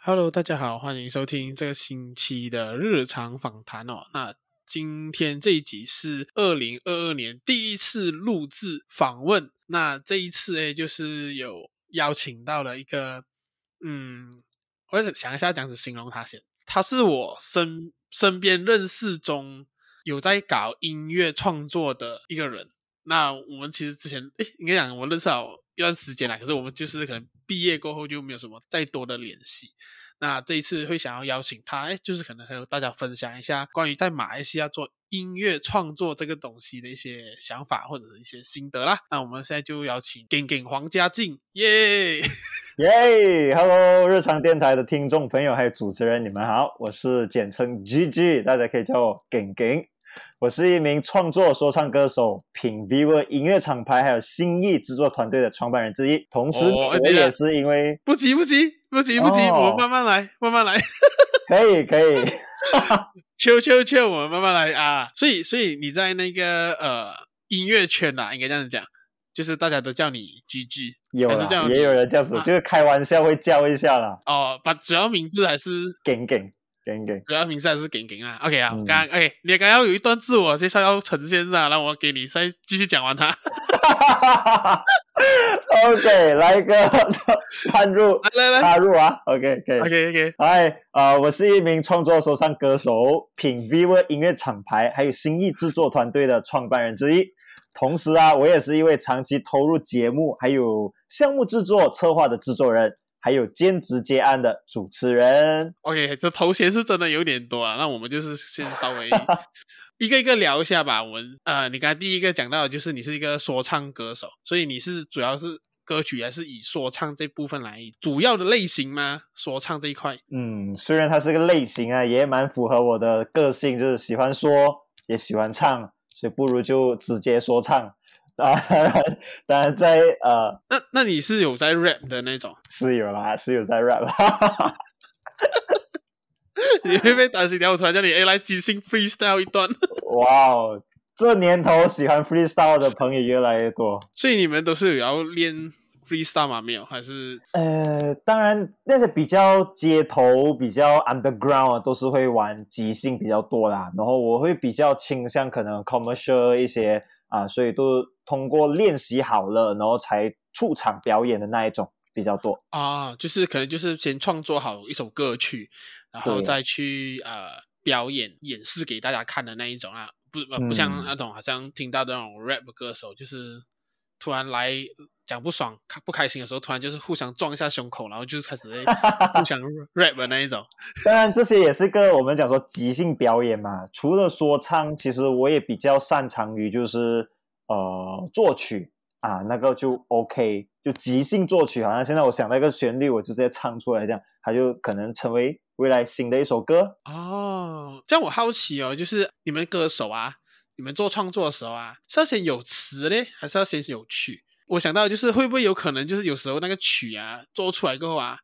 Hello，大家好，欢迎收听这个星期的日常访谈哦。那今天这一集是二零二二年第一次录制访问。那这一次诶，就是有邀请到了一个，嗯，我想一下，怎样子形容他先。他是我身身边认识中有在搞音乐创作的一个人。那我们其实之前诶，应该讲我认识好一段时间了，可是我们就是可能毕业过后就没有什么再多的联系。那这一次会想要邀请他，哎，就是可能和大家分享一下关于在马来西亚做音乐创作这个东西的一些想法或者是一些心得啦。那我们现在就邀请 Geng Geng 黄家进，耶 耶，Hello，日常电台的听众朋友还有主持人，你们好，我是简称 GG，大家可以叫我 Geng Geng。我是一名创作说唱歌手，品 Viewer 音乐厂牌还有新艺制作团队的创办人之一，同时我也是因为、哦、不急不急不急不急，我们慢慢来慢慢来，可 以可以，秋秋秋，我们慢慢来啊！所以所以你在那个呃音乐圈呐、啊，应该这样子讲，就是大家都叫你 GG，有是这样也有人这样子，啊、就是开玩笑会叫一下啦。哦，把主要名字还是 Geng Geng。Geng Geng，主要名字还是 Geng Geng 啊。OK 啊，刚刚 OK，你刚刚有一段自我介绍要呈现上，让我给你再继续讲完它。OK，来一个 插入，来来插入啊。OK，可以。OK OK，嗨，啊，我是一名创作说唱歌手，品 Viewer 音乐厂牌还有新意制作团队的创办人之一。同时啊，我也是一位长期投入节目还有项目制作策划的制作人。还有兼职接案的主持人，OK，这头衔是真的有点多啊。那我们就是先稍微 一个一个聊一下吧。我们呃，你刚才第一个讲到的就是你是一个说唱歌手，所以你是主要是歌曲还是以说唱这部分来主要的类型吗？说唱这一块？嗯，虽然它是个类型啊，也蛮符合我的个性，就是喜欢说也喜欢唱，所以不如就直接说唱。啊，当然，当然在呃，那那你是有在 rap 的那种？是有啦，是有在 rap 啦。你会不会担心？然后我突然叫你哎，来即兴 freestyle 一段。哇哦，这年头喜欢 freestyle 的朋友越来越多。所以你们都是有要练 freestyle 吗？没有？还是？呃，当然那些比较街头、比较 underground 啊，都是会玩即兴比较多啦。然后我会比较倾向可能 commercial 一些啊，所以都。通过练习好了，然后才出场表演的那一种比较多啊，就是可能就是先创作好一首歌曲，然后再去呃表演演示给大家看的那一种啊，不不像那种好像听到的那种 rap 歌手，嗯、就是突然来讲不爽、不开心的时候，突然就是互相撞一下胸口，然后就开始 互相 rap 的那一种。当然，这些也是个我们讲说即兴表演嘛。除了说唱，其实我也比较擅长于就是。呃，作曲啊，那个就 OK，就即兴作曲，好像现在我想到一个旋律，我就直接唱出来，这样它就可能成为未来新的一首歌。哦，这样我好奇哦，就是你们歌手啊，你们做创作的时候啊，是要先有词嘞，还是要先有曲？我想到就是会不会有可能，就是有时候那个曲啊做出来过后啊，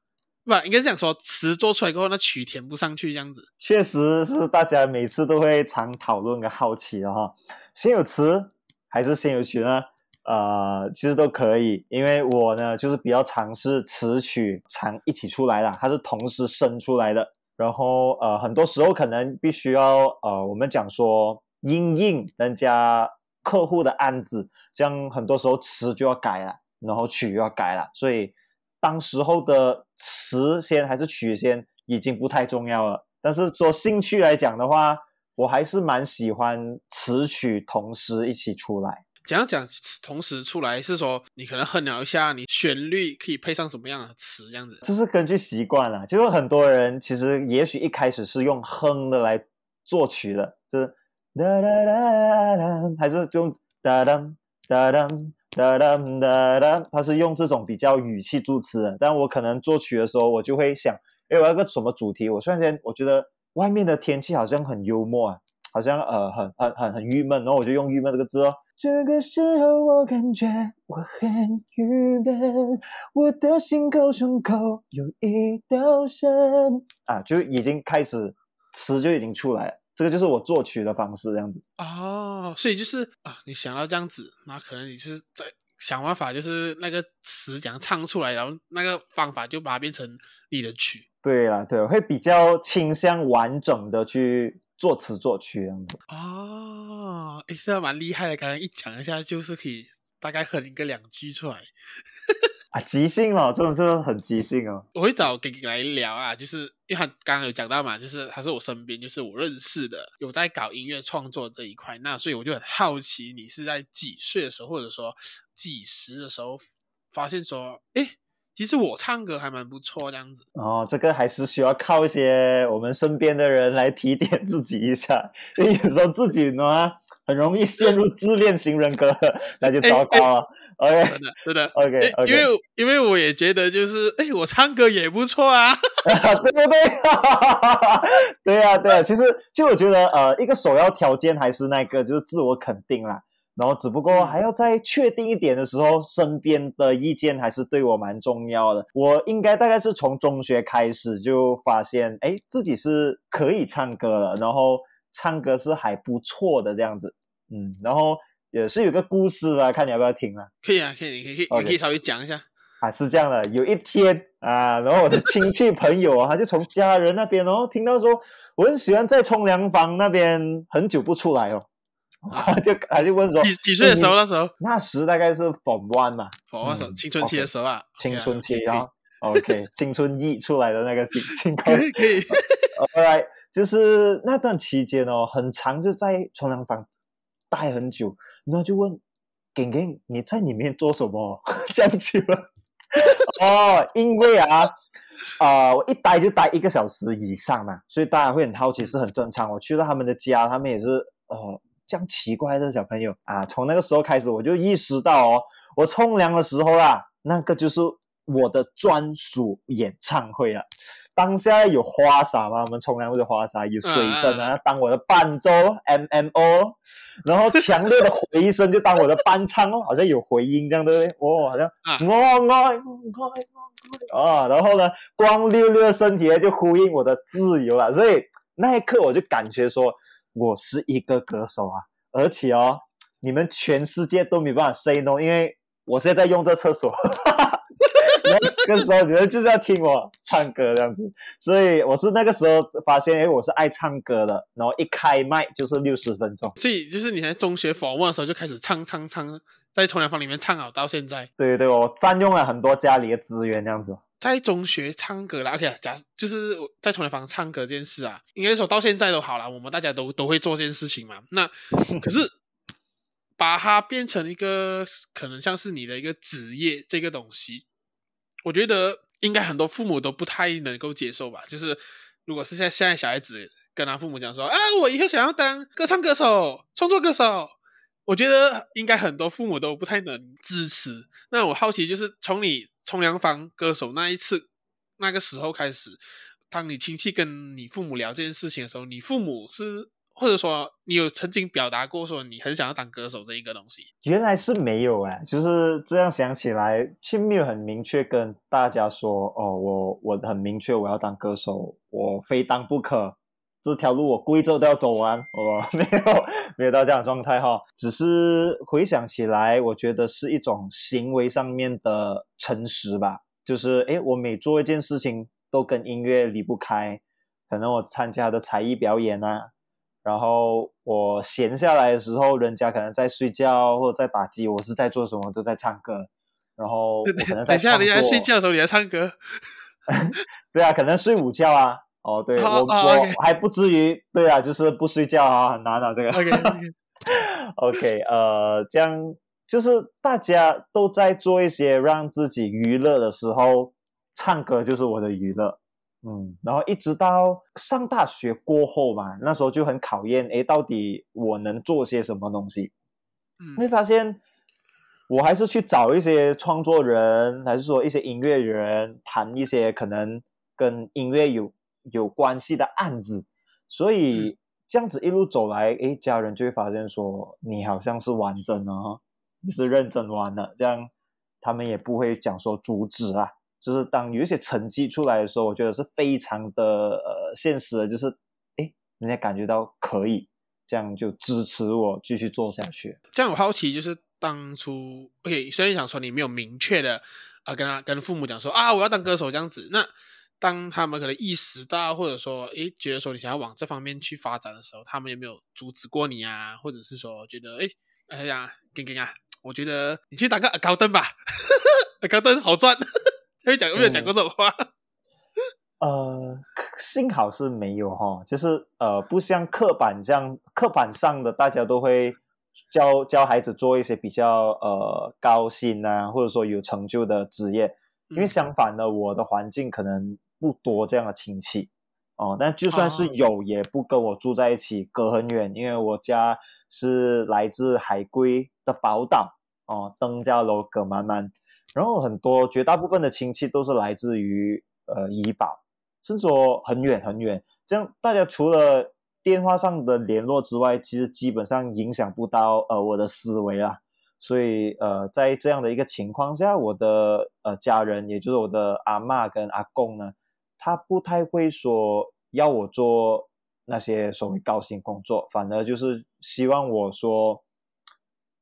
不，应该是这样说，词做出来过后，那曲填不上去，这样子。确实是大家每次都会常讨论跟好奇的哈，先有词。还是先有曲呢？呃，其实都可以，因为我呢就是比较尝试词曲常一起出来的，它是同时生出来的。然后呃，很多时候可能必须要呃，我们讲说因应人家客户的案子，这样很多时候词就要改了，然后曲又要改了，所以当时候的词先还是曲先已经不太重要了。但是说兴趣来讲的话。我还是蛮喜欢词曲同时一起出来。怎样讲同时出来？是说你可能哼了一下，你旋律可以配上什么样的词，这样子？这是根据习惯了。就是很多人其实也许一开始是用哼的来作曲的，就是哒哒哒哒，还是用哒哒哒哒哒哒哒哒，他是用这种比较语气助词的。但我可能作曲的时候，我就会想，哎，我要个什么主题？我突然间我觉得。外面的天气好像很幽默啊，好像呃很很很很郁闷，然后我就用郁闷这个字哦。这个时候我感觉我很郁闷，我的心口胸口有一道伤啊，就已经开始词就已经出来了，这个就是我作曲的方式这样子。哦，所以就是啊，你想到这样子，那可能你是在想办法，就是那个词讲唱出来，然后那个方法就把它变成你的曲。对啦，对，会比较倾向完整的去作词作曲这样子。哦，诶，这蛮厉害的，刚刚一讲一下，就是可以大概哼一个两句出来。啊，即兴哦，这种是很即兴哦。我会找给给来聊啊，就是因为他刚刚有讲到嘛，就是他是我身边，就是我认识的有在搞音乐创作这一块，那所以我就很好奇，你是在几岁的时候，或者说几时的时候发现说，诶，其实我唱歌还蛮不错这样子。哦，这个还是需要靠一些我们身边的人来提点自己一下，因为有时候自己呢很容易陷入自恋型人格，那就糟糕了。OK，真的，真的，OK. 因为因为我也觉得就是，哎，我唱歌也不错啊，对不对？对呀、啊，对啊。其实，其实我觉得，呃，一个首要条件还是那个，就是自我肯定啦。然后，只不过还要再确定一点的时候，身边的意见还是对我蛮重要的。我应该大概是从中学开始就发现，哎，自己是可以唱歌了，然后唱歌是还不错的这样子，嗯，然后。也是有个故事啊，看你要不要听啊？可以啊，可以，可以，可以，你可以稍微讲一下。啊，是这样的，有一天啊，然后我的亲戚朋友啊，他就从家人那边哦，听到说我很喜欢在冲凉房那边很久不出来哦，他 就他就问说几几岁的时候？那时候那时大概是 Form One 嘛，Form One 青春期的时候啊，青春期啊，OK，青春溢出来的那个青青可以可以，Alright，就是那段期间哦，很长，就在冲凉房待很久。然后就问，耿耿你在里面做什么？这样子了。哦，因为啊，啊、呃，我一待就待一个小时以上嘛，所以大家会很好奇，是很正常。我去到他们的家，他们也是，哦，这样奇怪的小朋友啊。从那个时候开始，我就意识到哦，我冲凉的时候啦，那个就是我的专属演唱会啊。当下有花洒嘛？我们冲凉或者花洒有水声啊，当我的伴奏 M M O，然后强烈的回声就当我的伴唱哦，好像有回音这样对不对？哦，好像我爱我爱我爱啊，然后呢，光溜溜的身体就呼应我的自由了，所以那一刻我就感觉说我是一个歌手啊，而且哦，你们全世界都没办法 say no，因为我现在在用这厕所。那个时候你们就是要听我唱歌这样子，所以我是那个时候发现，哎，我是爱唱歌的，然后一开麦就是六十分钟。所以就是你在中学 Form 的时候就开始唱唱唱，在冲凉房里面唱好到现在。对对，我占用了很多家里的资源这样子。在中学唱歌了，OK，假就是在冲凉房唱歌这件事啊，应该说到现在都好了，我们大家都都会做这件事情嘛。那 可是把它变成一个可能像是你的一个职业这个东西。我觉得应该很多父母都不太能够接受吧。就是如果是现在现在小孩子跟他父母讲说啊，我以后想要当歌唱歌手、创作歌手，我觉得应该很多父母都不太能支持。那我好奇，就是从你冲凉房歌手那一次那个时候开始，当你亲戚跟你父母聊这件事情的时候，你父母是？或者说，你有曾经表达过说你很想要当歌手这一个东西？原来是没有哎，就是这样想起来，却没有很明确跟大家说哦，我我很明确我要当歌手，我非当不可，这条路我跪着都要走完。我 没有没有到这样的状态哈，只是回想起来，我觉得是一种行为上面的诚实吧。就是诶，我每做一件事情都跟音乐离不开，可能我参加的才艺表演啊。然后我闲下来的时候，人家可能在睡觉或者在打机，我是在做什么？都在唱歌。然后我可能在 等下人家睡觉的时候你在唱歌。对啊，可能睡午觉啊。哦，对，oh, 我、oh. 我还不至于。对啊，就是不睡觉啊，很难啊，这个。OK 呃，这样就是大家都在做一些让自己娱乐的时候，唱歌就是我的娱乐。嗯，然后一直到上大学过后嘛，那时候就很考验，诶，到底我能做些什么东西？嗯，会发现我还是去找一些创作人，还是说一些音乐人，谈一些可能跟音乐有有关系的案子。所以这样子一路走来，诶，家人就会发现说，你好像是完整的，你是认真玩的，这样他们也不会讲说阻止啊。就是当有一些成绩出来的时候，我觉得是非常的呃现实的，就是诶，人家感觉到可以，这样就支持我继续做下去。这样我好奇，就是当初，OK，虽然想说你没有明确的啊、呃，跟他跟父母讲说啊，我要当歌手这样子，那当他们可能意识到，或者说，诶，觉得说你想要往这方面去发展的时候，他们有没有阻止过你啊？或者是说，觉得，诶，哎呀，给给啊，我觉得你去当个高登吧，高登好赚，有讲有没有讲过这种话？呃，幸好是没有哈，就是呃，不像刻板这样，刻板上的大家都会教教孩子做一些比较呃高薪啊，或者说有成就的职业，因为相反的，我的环境可能不多这样的亲戚哦、呃，但就算是有，也不跟我住在一起，隔很远，因为我家是来自海归的宝岛哦，登嘉楼葛满满，然后很多绝大部分的亲戚都是来自于呃怡保。甚至说很远很远，这样大家除了电话上的联络之外，其实基本上影响不到呃我的思维啊。所以呃，在这样的一个情况下，我的呃家人，也就是我的阿嬷跟阿公呢，他不太会说要我做那些所谓高薪工作，反而就是希望我说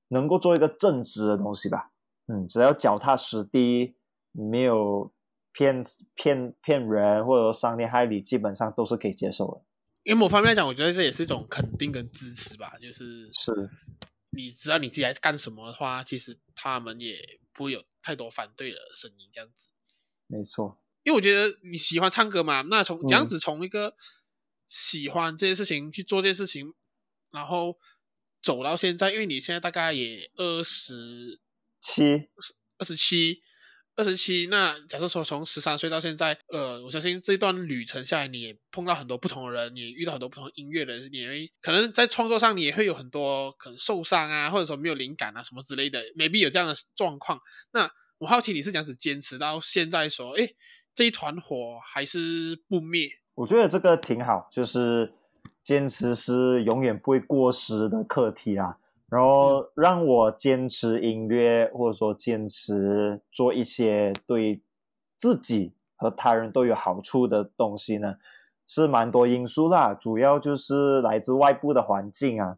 能够做一个正直的东西吧。嗯，只要脚踏实地，没有。骗骗骗人或者说伤天害理，基本上都是可以接受的。因为某方面来讲，我觉得这也是一种肯定跟支持吧。就是是，你知道你自己在干什么的话，其实他们也不会有太多反对的声音。这样子，没错。因为我觉得你喜欢唱歌嘛，那从这样子从一个喜欢这件事情去做这件事情，嗯、然后走到现在，因为你现在大概也二十七，二十七。二十七，那假设说从十三岁到现在，呃，我相信这段旅程下来，你也碰到很多不同的人，你也遇到很多不同音乐人，你会可能在创作上你也会有很多可能受伤啊，或者说没有灵感啊什么之类的，maybe 有这样的状况。那我好奇你是这样子坚持到现在，说，诶，这一团火还是不灭？我觉得这个挺好，就是坚持是永远不会过时的课题啊。然后让我坚持音乐，或者说坚持做一些对自己和他人都有好处的东西呢，是蛮多因素啦。主要就是来自外部的环境啊，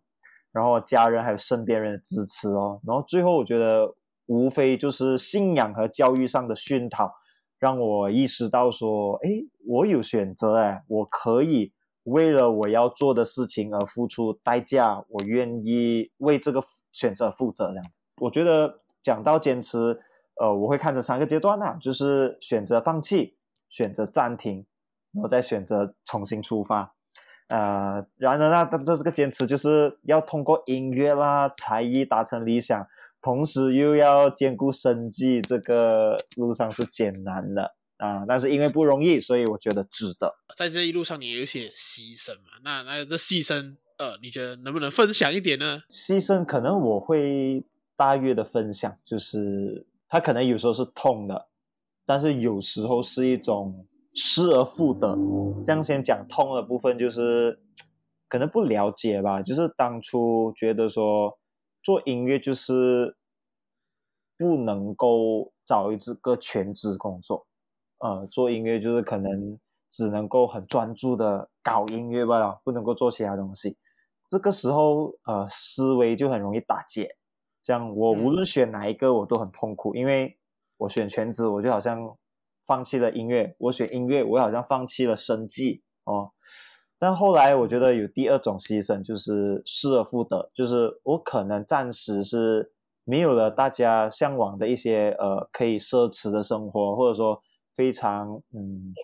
然后家人还有身边人的支持哦。然后最后我觉得，无非就是信仰和教育上的熏陶，让我意识到说，哎，我有选择哎，我可以。为了我要做的事情而付出代价，我愿意为这个选择负责。这样子，我觉得讲到坚持，呃，我会看这三个阶段啊，就是选择放弃、选择暂停，然后再选择重新出发。呃，然而呢，这这个坚持就是要通过音乐啦、才艺达成理想，同时又要兼顾生计，这个路上是艰难的。啊，但是因为不容易，所以我觉得值得。在这一路上，你有一些牺牲嘛？那那这牺牲，呃，你觉得能不能分享一点呢？牺牲可能我会大约的分享，就是它可能有时候是痛的，但是有时候是一种失而复得。这样先讲痛的部分，就是可能不了解吧，就是当初觉得说做音乐就是不能够找一个全职工作。呃，做音乐就是可能只能够很专注的搞音乐罢了，不能够做其他东西。这个时候，呃，思维就很容易打结。这样，我无论选哪一个，我都很痛苦，因为我选全职，我就好像放弃了音乐；我选音乐，我好像放弃了生计哦。但后来我觉得有第二种牺牲，就是失而复得，就是我可能暂时是没有了大家向往的一些呃可以奢侈的生活，或者说。非常嗯，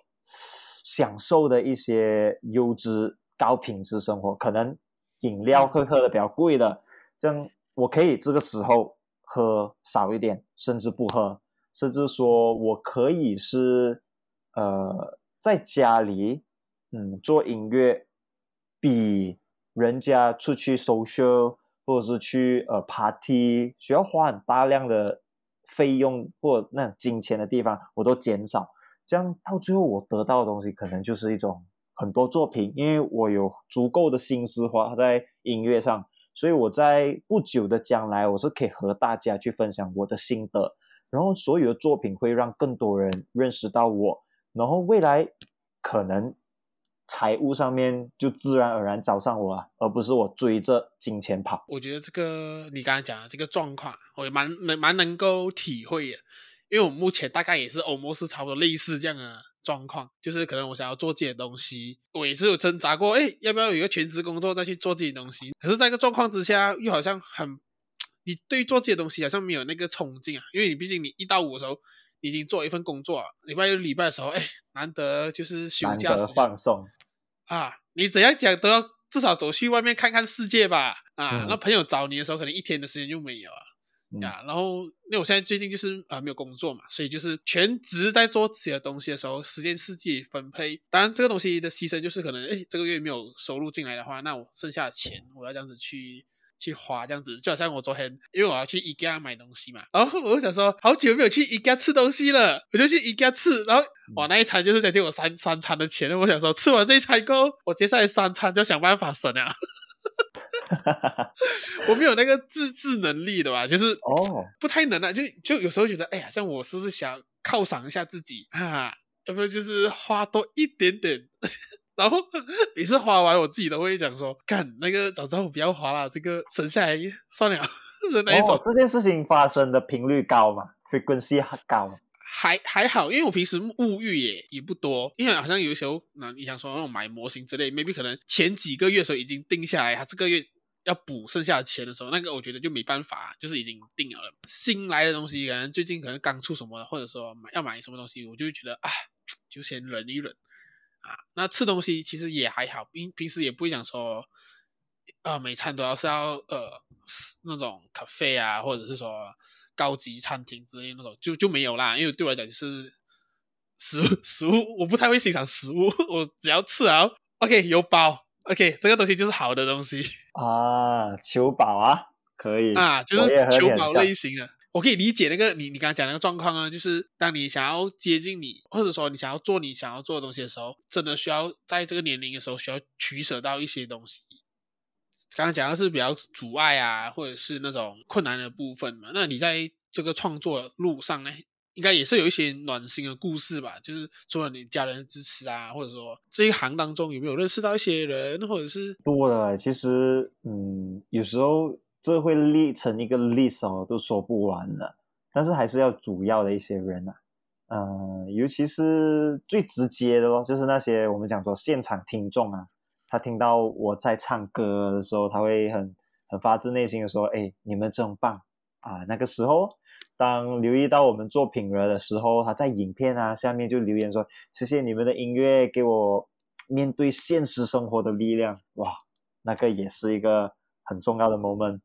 享受的一些优质高品质生活，可能饮料会喝的比较贵的，这样我可以这个时候喝少一点，甚至不喝，甚至说我可以是呃在家里嗯做音乐，比人家出去 social 或者是去呃 party 需要花很大量的。费用或那金钱的地方我都减少，这样到最后我得到的东西可能就是一种很多作品，因为我有足够的心思花在音乐上，所以我在不久的将来我是可以和大家去分享我的心得，然后所有的作品会让更多人认识到我，然后未来可能财务上面就自然而然找上我啊，而不是我追着金钱跑。我觉得这个你刚才讲的这个状况，我也蛮能蛮能够体会的，因为我目前大概也是 almost 差不多类似这样的状况，就是可能我想要做自己的东西，我也是有挣扎过，哎，要不要有一个全职工作再去做自己的东西？可是在一个状况之下，又好像很，你对做自己的东西好像没有那个冲劲啊，因为你毕竟你一到五的时候。已经做一份工作，礼拜六礼拜的时候，哎，难得就是休假时间放松啊！你怎样讲都要至少走去外面看看世界吧啊！嗯、那朋友找你的时候，可能一天的时间就没有啊、嗯、啊！然后，因为我现在最近就是啊没有工作嘛，所以就是全职在做自己的东西的时候，时间是自己分配。当然，这个东西的牺牲就是可能，哎，这个月没有收入进来的话，那我剩下的钱我要这样子去。去花这样子，就好像我昨天，因为我要去 IKEA 买东西嘛，然后我就想说，好久没有去 IKEA 吃东西了，我就去 IKEA 吃，然后哇，那一餐就是在借我三三餐的钱，我想说，吃完这一餐够，我接下来三餐就想办法省啊。我没有那个自制能力的吧，就是哦，不太能啊，就就有时候觉得，哎呀，像我是不是想犒赏一下自己啊？要不就是花多一点点。然后每次花完，我自己都会讲说：“干那个早知道我不要花了，这个省下来算了。”的那一种。哦，这件事情发生的频率高嘛？frequency 很高。还还好，因为我平时物欲也也不多，因为好像有时候，那你想说那种买模型之类，maybe 可能前几个月的时候已经定下来，他这个月要补剩下的钱的时候，那个我觉得就没办法，就是已经定了了。新来的东西，可能最近可能刚出什么，或者说买要买什么东西，我就会觉得啊，就先忍一忍。啊，那吃东西其实也还好，平平时也不会讲说，呃，每餐都要是要呃那种咖啡啊，或者是说高级餐厅之类的那种，就就没有啦。因为对我来讲就是食物食物，我不太会欣赏食物，我只要吃啊，OK 有饱，OK 这个东西就是好的东西啊，求饱啊，可以啊，就是求饱类型的。我可以理解那个你你刚才讲那个状况啊，就是当你想要接近你，或者说你想要做你想要做的东西的时候，真的需要在这个年龄的时候需要取舍到一些东西。刚刚讲的是比较阻碍啊，或者是那种困难的部分嘛。那你在这个创作路上呢，应该也是有一些暖心的故事吧？就是除了你家人的支持啊，或者说这一行当中有没有认识到一些人，或者是多的。其实，嗯，有时候。这会列成一个 list 哦，都说不完的。但是还是要主要的一些人啊，嗯、尤其是最直接的咯，就是那些我们讲说现场听众啊，他听到我在唱歌的时候，他会很很发自内心的说：“哎，你们真棒啊！”那个时候，当留意到我们作品了的时候，他在影片啊下面就留言说：“谢谢你们的音乐，给我面对现实生活的力量。”哇，那个也是一个很重要的 moment。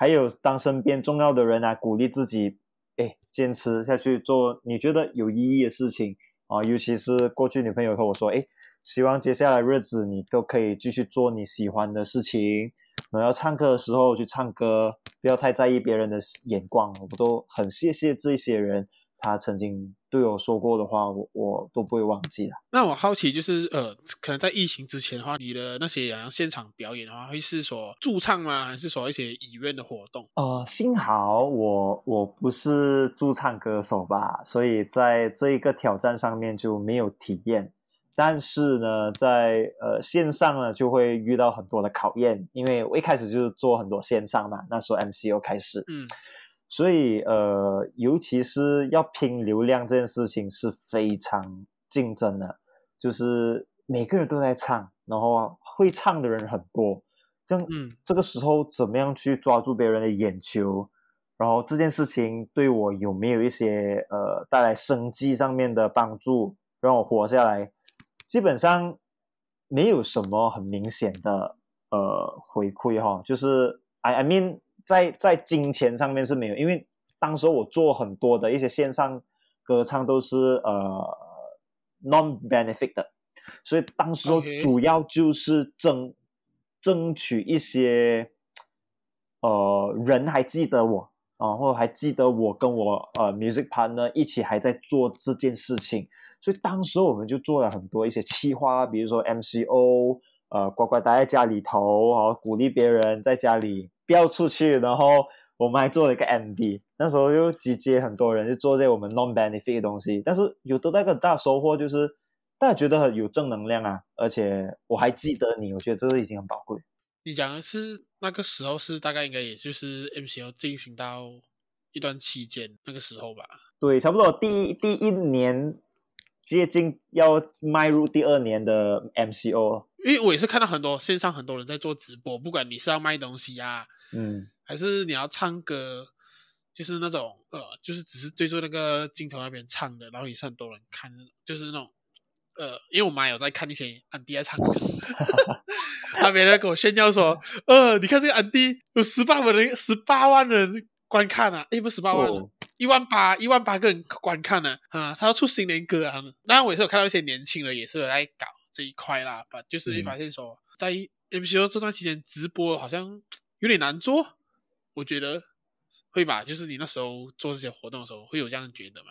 还有，当身边重要的人啊鼓励自己，哎，坚持下去做你觉得有意义的事情啊，尤其是过去女朋友和我说，哎，希望接下来日子你都可以继续做你喜欢的事情，我要唱歌的时候去唱歌，不要太在意别人的眼光，我都很谢谢这些人。他曾经对我说过的话，我我都不会忘记的。那我好奇就是，呃，可能在疫情之前的话，你的那些现场表演的话，会是说驻唱吗？还是说一些义演的活动？呃，幸好我我不是驻唱歌手吧，所以在这一个挑战上面就没有体验。但是呢，在呃线上呢，就会遇到很多的考验，因为我一开始就是做很多线上嘛，那时候 MCO 开始，嗯。所以，呃，尤其是要拼流量这件事情是非常竞争的，就是每个人都在唱，然后会唱的人很多，这样，嗯，这个时候怎么样去抓住别人的眼球？然后这件事情对我有没有一些呃带来生计上面的帮助，让我活下来？基本上没有什么很明显的呃回馈哈，就是 I I mean。在在金钱上面是没有，因为当时我做很多的一些线上歌唱都是呃 non-benefit 的，所以当时主要就是争.争取一些呃人还记得我啊，或者还记得我跟我呃 music partner 一起还在做这件事情，所以当时我们就做了很多一些企划，比如说 MCO，呃乖乖待在家里头啊，鼓励别人在家里。不要出去，然后我们还做了一个 MD，那时候又集结很多人，就做这些我们 non benefit 的东西，但是有得到一个大收获，就是大家觉得很有正能量啊，而且我还记得你，我觉得这个已经很宝贵。你讲的是那个时候是大概应该也就是 MCO 进行到一段期间那个时候吧？对，差不多第一第一年接近要迈入第二年的 MCO，因为我也是看到很多线上很多人在做直播，不管你是要卖东西呀、啊，嗯，还是你要唱歌。就是那种呃，就是只是对着那个镜头那边唱的，然后也是很多人看，就是那种呃，因为我妈有在看一些安迪在唱歌，他别人跟我炫耀说，呃，你看这个安迪有十八万人，十八万人观看啊，诶，不是十八万人，一、哦、万八，一万八个人观看呢，啊，他要出新年歌啊，当然我也是有看到一些年轻人也是有在搞这一块啦，把就是会发现说，嗯、在 MCO 这段期间直播好像有点难做，我觉得。会吧，就是你那时候做这些活动的时候，会有这样觉得吗？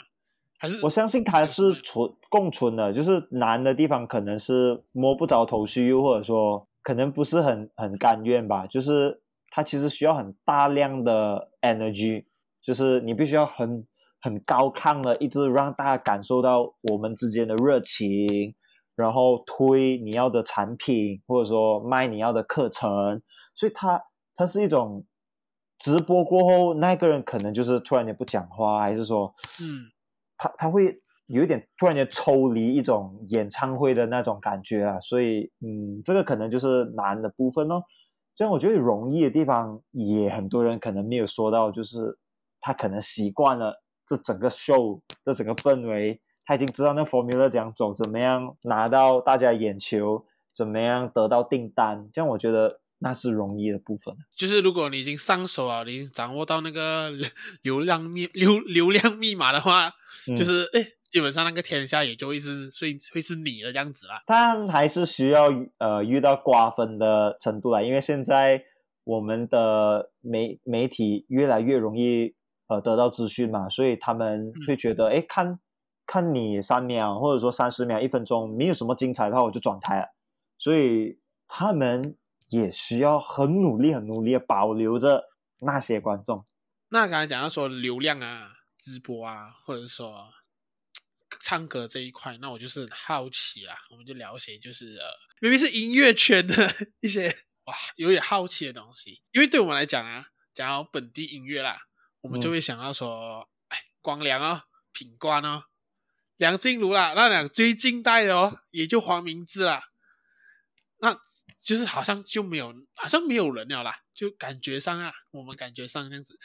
还是我相信它是存共存的，就是难的地方可能是摸不着头绪，又或者说可能不是很很甘愿吧。就是它其实需要很大量的 energy，就是你必须要很很高亢的，一直让大家感受到我们之间的热情，然后推你要的产品，或者说卖你要的课程，所以它它是一种。直播过后，那个人可能就是突然间不讲话，还是说，嗯，他他会有一点突然间抽离一种演唱会的那种感觉啊，所以，嗯，这个可能就是难的部分哦。这样我觉得容易的地方，也很多人可能没有说到，就是他可能习惯了这整个 show 这整个氛围，他已经知道那 formula 怎样走，怎么样拿到大家眼球，怎么样得到订单，这样我觉得。那是容易的部分，就是如果你已经上手啊，你已经掌握到那个流量密 流流量密码的话，嗯、就是诶，基本上那个天下也就会是会会是你的这样子啦。但还是需要呃遇到瓜分的程度啦，因为现在我们的媒媒体越来越容易呃得到资讯嘛，所以他们会觉得诶、嗯，看看你三秒或者说三十秒、一分钟没有什么精彩的话，我就转台了，所以他们。也需要很努力、很努力的保留着那些观众。那刚才讲到说流量啊、直播啊，或者说唱歌这一块，那我就是很好奇啦。我们就聊些就是呃，明明是音乐圈的一些 哇，有点好奇的东西。因为对我们来讲啊，讲到本地音乐啦，我们就会想到说，哎、光良哦，品冠哦，梁静茹啦，那两最近代的哦，也就黄明志啦。那就是好像就没有，好像没有人了啦，就感觉上啊，我们感觉上这样子。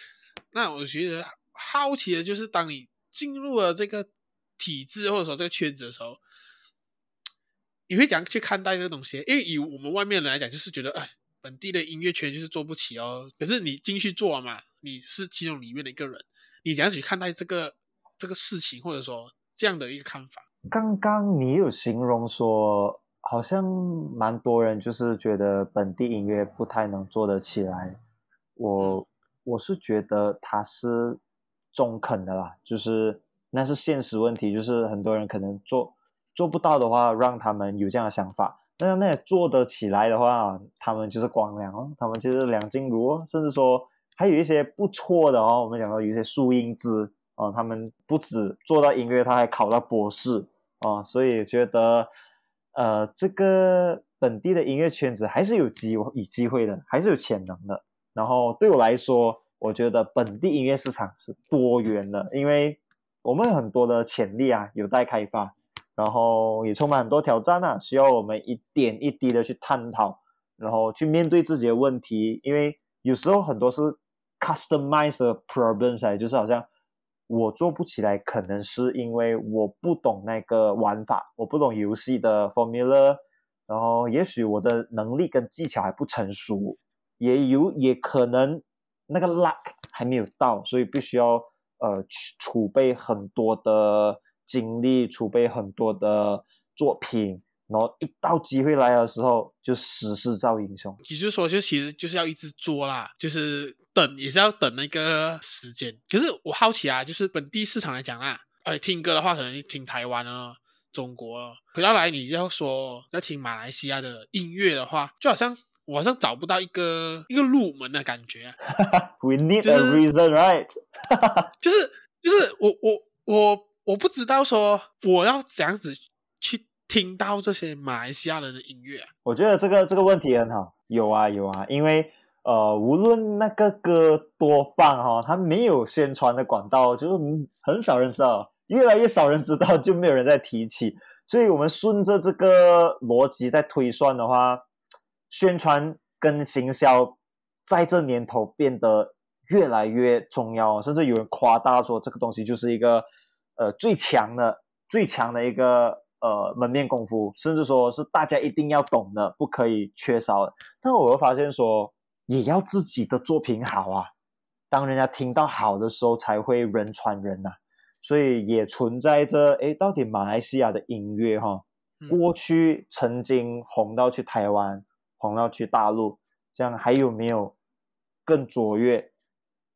那我觉得好奇的就是，当你进入了这个体制或者说这个圈子的时候，你会怎样去看待这个东西？因为以我们外面人来讲，就是觉得哎，本地的音乐圈就是做不起哦。可是你进去做嘛，你是其中里面的一个人，你怎样去看待这个这个事情，或者说这样的一个看法？刚刚你有形容说。好像蛮多人就是觉得本地音乐不太能做得起来，我我是觉得他是中肯的啦，就是那是现实问题，就是很多人可能做做不到的话，让他们有这样的想法。那那做得起来的话，他们就是光良哦，他们就是梁静茹哦，甚至说还有一些不错的哦，我们讲到有一些苏音之哦，他们不止做到音乐，他还考到博士哦，所以觉得。呃，这个本地的音乐圈子还是有机有机会的，还是有潜能的。然后对我来说，我觉得本地音乐市场是多元的，因为我们有很多的潜力啊，有待开发，然后也充满很多挑战啊，需要我们一点一滴的去探讨，然后去面对自己的问题。因为有时候很多是 customized problems，就是好像。我做不起来，可能是因为我不懂那个玩法，我不懂游戏的 formula，然后也许我的能力跟技巧还不成熟，也有也可能那个 luck 还没有到，所以必须要呃储备很多的精力，储备很多的作品，然后一到机会来的时候就时势造英雄。也就是说，就其实就是要一直做啦，就是。等也是要等那个时间，可是我好奇啊，就是本地市场来讲啊，哎，听歌的话可能听台湾啊、中国啊，回到来你就要说要听马来西亚的音乐的话，就好像我好像找不到一个一个入门的感觉啊。We need a reason, right？就是就是我我我我不知道说我要怎样子去听到这些马来西亚人的音乐啊？我觉得这个这个问题很好，有啊有啊，因为呃，无论那个歌多棒哈、哦，它没有宣传的管道，就是很少人知道，越来越少人知道，就没有人再提起。所以我们顺着这个逻辑在推算的话，宣传跟行销在这年头变得越来越重要，甚至有人夸大说这个东西就是一个呃最强的最强的一个呃门面功夫，甚至说是大家一定要懂的，不可以缺少的。但我又发现说，也要自己的作品好啊，当人家听到好的时候，才会人传人呐、啊。所以也存在着，诶，到底马来西亚的音乐哈，过去曾经红到去台湾，红到去大陆，这样还有没有更卓越、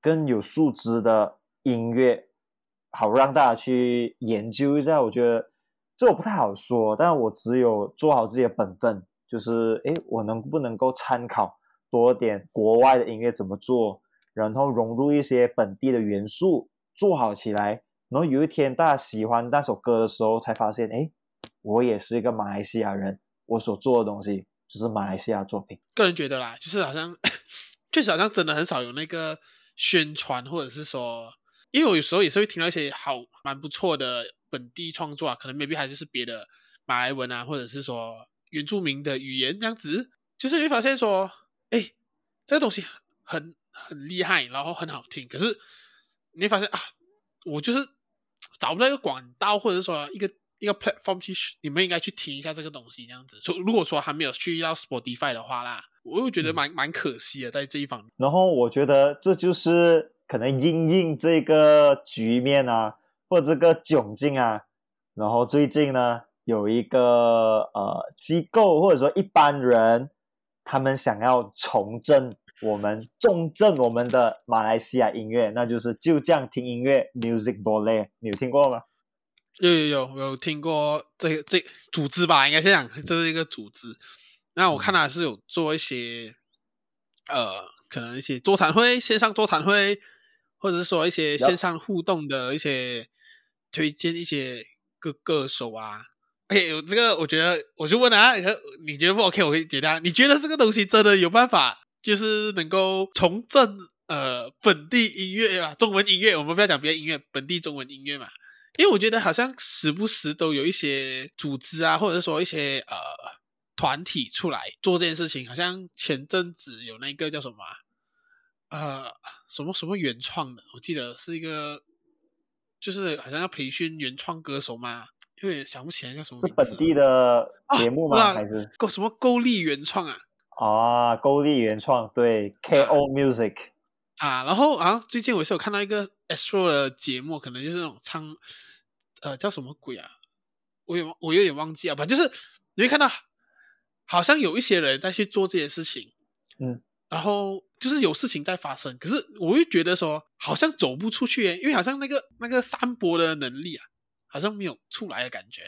更有素质的音乐，好让大家去研究一下？我觉得这我不太好说，但我只有做好自己的本分，就是诶，我能不能够参考多点国外的音乐怎么做，然后融入一些本地的元素，做好起来。然后有一天大家喜欢那首歌的时候，才发现，哎，我也是一个马来西亚人，我所做的东西就是马来西亚作品。个人觉得啦，就是好像 确实好像真的很少有那个宣传，或者是说，因为我有时候也是会听到一些好蛮不错的本地创作啊，可能 maybe 还是别的马来文啊，或者是说原住民的语言这样子，就是你会发现说，哎，这个东西很很厉害，然后很好听，可是你会发现啊，我就是。找不到一个管道，或者是说一个一个 platform 去，你们应该去听一下这个东西，这样子。如果说还没有去到 Spotify 的话啦，我又觉得蛮蛮可惜的，在这一方面。然后我觉得这就是可能因应这个局面啊，或者这个窘境啊。然后最近呢，有一个呃机构或者说一般人，他们想要重振。我们重振我们的马来西亚音乐，那就是就这样听音乐，Music Bole） 你有听过吗？有有有有听过这个这组织吧？应该是讲这是一个组织。那我看他是有做一些，呃，可能一些座谈会，线上座谈会，或者是说一些线上互动的一些推荐一些歌歌手啊。哎，这个我觉得我就问啊，你觉得不 OK？我可以解答。你觉得这个东西真的有办法？就是能够重振呃本地音乐啊，中文音乐，我们不要讲别的音乐，本地中文音乐嘛。因为我觉得好像时不时都有一些组织啊，或者说一些呃团体出来做这件事情。好像前阵子有那个叫什么呃什么什么原创的，我记得是一个，就是好像要培训原创歌手嘛，因为想不起来叫什么。是本地的节目吗？啊、还是够什么勾力原创啊？啊，勾力原创对 KO Music 啊，然后啊，最近我是有看到一个 Astro 的节目，可能就是那种唱，呃，叫什么鬼啊？我有我有点忘记啊，反正就是你会看到，好像有一些人在去做这些事情，嗯，然后就是有事情在发生，可是我又觉得说好像走不出去耶，因为好像那个那个散播的能力啊，好像没有出来的感觉。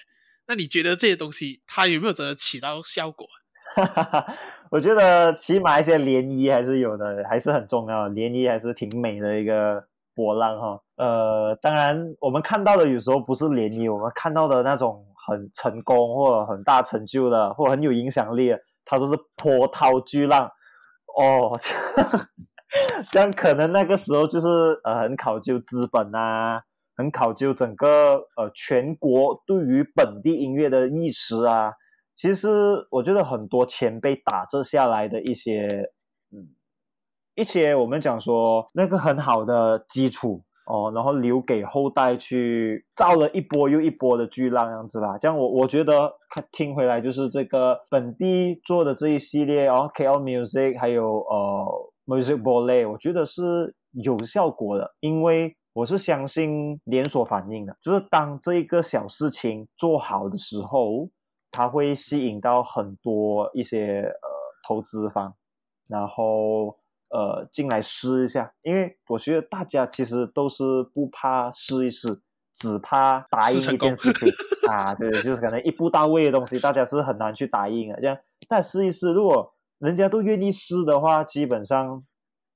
那你觉得这些东西它有没有真的起到效果？我觉得起码一些涟漪还是有的，还是很重要。涟漪还是挺美的一个波浪哈。呃，当然我们看到的有时候不是涟漪，我们看到的那种很成功或者很大成就的，或很有影响力的，它都是波涛巨浪。哦，这样可能那个时候就是呃很考究资本啊，很考究整个呃全国对于本地音乐的意识啊。其实我觉得很多前辈打这下来的一些，嗯，一些我们讲说那个很好的基础哦，然后留给后代去造了一波又一波的巨浪，样子啦。这样我我觉得听回来就是这个本地做的这一系列哦，KL Music 还有呃 Music Boleh，我觉得是有效果的，因为我是相信连锁反应的，就是当这一个小事情做好的时候。它会吸引到很多一些呃投资方，然后呃进来试一下，因为我觉得大家其实都是不怕试一试，只怕答应一件事情 啊，对，就是可能一步到位的东西，大家是很难去答应的。这样，但试一试，如果人家都愿意试的话，基本上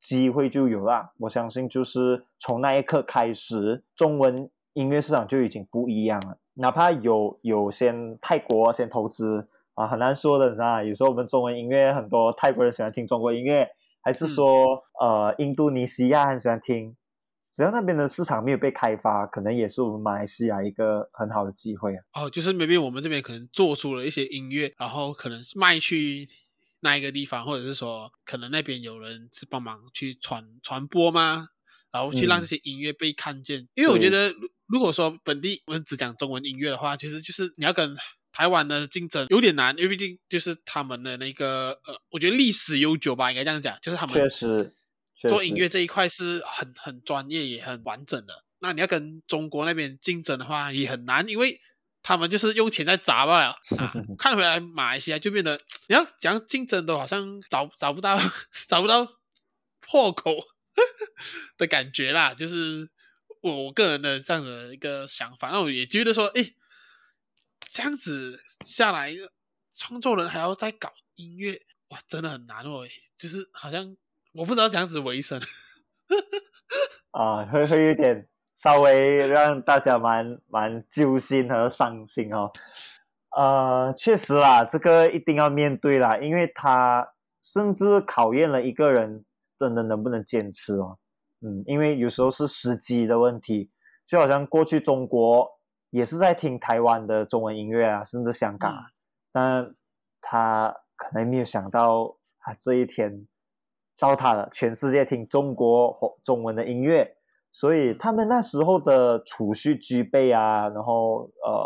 机会就有了。我相信，就是从那一刻开始，中文音乐市场就已经不一样了。哪怕有有先泰国先投资啊，很难说的，你知道？有时候我们中文音乐很多泰国人喜欢听中国音乐，还是说、嗯、呃印度尼西亚很喜欢听。只要那边的市场没有被开发，可能也是我们马来西亚一个很好的机会啊。哦，就是 maybe 我们这边可能做出了一些音乐，然后可能卖去那一个地方，或者是说可能那边有人是帮忙去传传播吗？然后去让这些音乐被看见。嗯、因为我觉得，如果说本地我们只讲中文音乐的话，其实就是你要跟台湾的竞争有点难，因为毕竟就是他们的那个呃，我觉得历史悠久吧，应该这样讲，就是他们确实。做音乐这一块是很很专业也很完整的，那你要跟中国那边竞争的话也很难，因为他们就是用钱在砸吧 啊。看回来马来西亚就变得 你要讲竞争都好像找找不到 找不到破口 的感觉啦，就是我我个人的这样的一个想法，那我也觉得说，诶，这样子下来，创作人还要再搞音乐，哇，真的很难哦，就是好像。我不知道这样子为生，啊，会会有点稍微让大家蛮蛮揪心和伤心哦。呃，确实啦，这个一定要面对啦，因为他甚至考验了一个人真的能不能坚持哦。嗯，因为有时候是时机的问题，就好像过去中国也是在听台湾的中文音乐啊，甚至香港，嗯、但他可能没有想到啊这一天。到他了，全世界听中国中文的音乐，所以他们那时候的储蓄具备啊，然后呃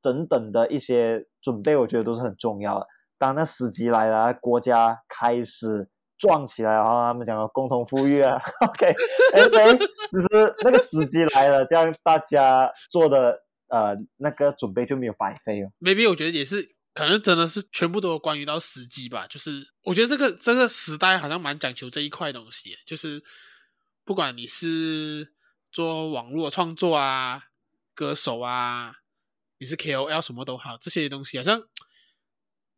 等等的一些准备，我觉得都是很重要的。当那时机来了，国家开始壮起来，然后他们讲的共同富裕啊，OK，OK，就是那个时机来了，这样大家做的呃那个准备就没有白费哦。Maybe 我觉得也是。可能真的是全部都关于到时机吧，就是我觉得这个这个时代好像蛮讲求这一块东西，就是不管你是做网络创作啊、歌手啊，你是 KOL 什么都好，这些东西好像